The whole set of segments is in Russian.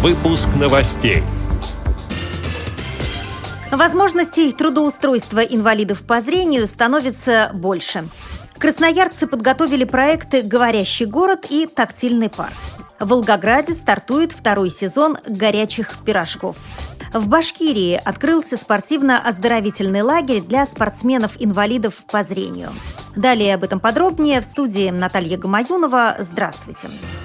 Выпуск новостей. Возможностей трудоустройства инвалидов по зрению становится больше. Красноярцы подготовили проекты «Говорящий город» и «Тактильный парк». В Волгограде стартует второй сезон «Горячих пирожков». В Башкирии открылся спортивно-оздоровительный лагерь для спортсменов-инвалидов по зрению. Далее об этом подробнее в студии Наталья Гамаюнова. Здравствуйте. Здравствуйте.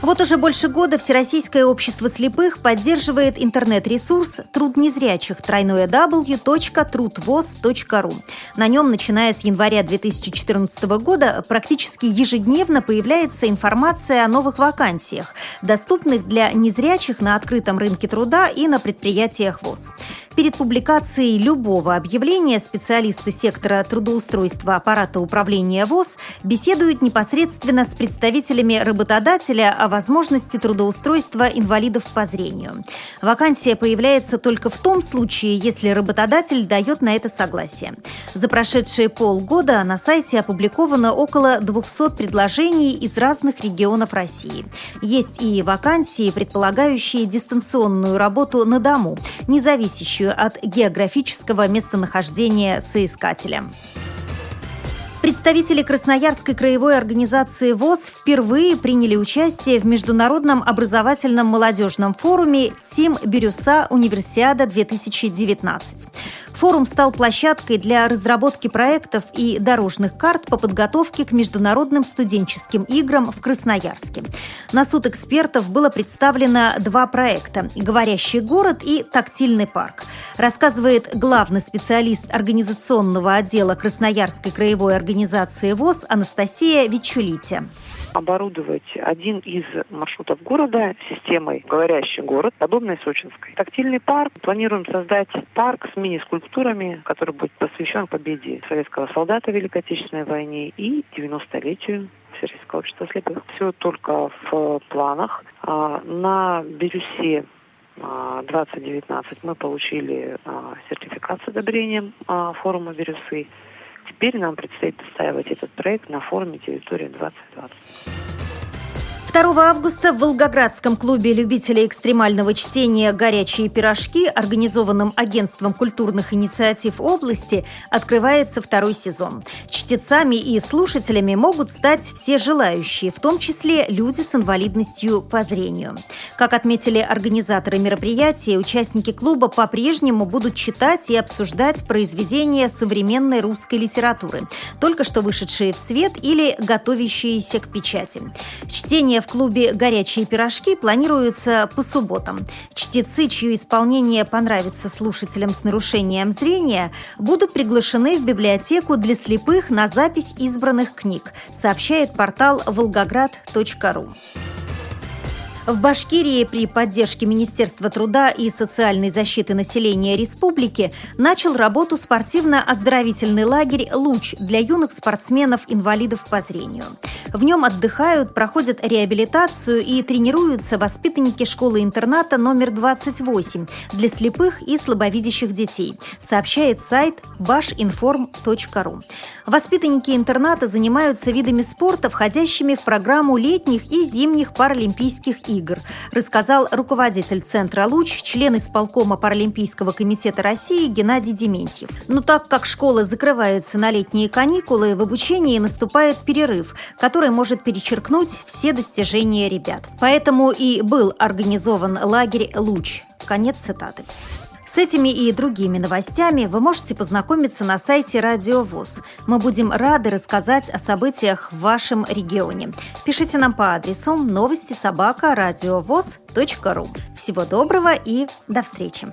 Вот уже больше года Всероссийское общество слепых поддерживает интернет-ресурс «Труд незрячих» тройное w.трудвоз.ру. На нем, начиная с января 2014 года, практически ежедневно появляется информация о новых вакансиях, доступных для незрячих на открытом рынке труда и на предприятиях ВОЗ. Перед публикацией любого объявления специалисты сектора трудоустройства аппарата управления ВОЗ беседуют непосредственно с представителями работодателя о возможности трудоустройства инвалидов по зрению. Вакансия появляется только в том случае, если работодатель дает на это согласие. За прошедшие полгода на сайте опубликовано около 200 предложений из разных регионов России. Есть и вакансии, предполагающие дистанционную работу на дому, не зависящую от географического местонахождения соискателя. Представители Красноярской краевой организации ВОЗ впервые приняли участие в Международном образовательном молодежном форуме «Тим Бирюса Универсиада-2019». Форум стал площадкой для разработки проектов и дорожных карт по подготовке к международным студенческим играм в Красноярске. На суд экспертов было представлено два проекта «Говорящий город» и «Тактильный парк». Рассказывает главный специалист организационного отдела Красноярской краевой организации ВОЗ Анастасия Вичулите оборудовать один из маршрутов города системой «Говорящий город», подобной Сочинской. Тактильный парк. Планируем создать парк с мини-скульптурами, который будет посвящен победе советского солдата в Великой Отечественной войне и 90-летию Всероссийского общества слепых. Все только в планах. А, на Бирюсе 2019 а, мы получили а, сертификат с одобрением форума Бирюсы. Теперь нам предстоит отстаивать этот проект на форуме «Территория 2020». 2 августа в Волгоградском клубе любителей экстремального чтения «Горячие пирожки», организованном агентством культурных инициатив области, открывается второй сезон. Чтецами и слушателями могут стать все желающие, в том числе люди с инвалидностью по зрению. Как отметили организаторы мероприятия, участники клуба по-прежнему будут читать и обсуждать произведения современной русской литературы, только что вышедшие в свет или готовящиеся к печати. Чтение в клубе «Горячие пирожки» планируется по субботам. Чтецы, чье исполнение понравится слушателям с нарушением зрения, будут приглашены в библиотеку для слепых на запись избранных книг, сообщает портал волгоград.ру. В Башкирии при поддержке Министерства труда и социальной защиты населения республики начал работу спортивно-оздоровительный лагерь «Луч» для юных спортсменов-инвалидов по зрению. В нем отдыхают, проходят реабилитацию и тренируются воспитанники школы-интерната номер 28 для слепых и слабовидящих детей, сообщает сайт bashinform.ru. Воспитанники интерната занимаются видами спорта, входящими в программу летних и зимних паралимпийских игр рассказал руководитель Центра «Луч», член исполкома Паралимпийского комитета России Геннадий Дементьев. Но так как школа закрывается на летние каникулы, в обучении наступает перерыв, который может перечеркнуть все достижения ребят. Поэтому и был организован лагерь «Луч». Конец цитаты. С этими и другими новостями вы можете познакомиться на сайте Радио ВОЗ. Мы будем рады рассказать о событиях в вашем регионе. Пишите нам по адресу новости собака ру. Всего доброго и до встречи!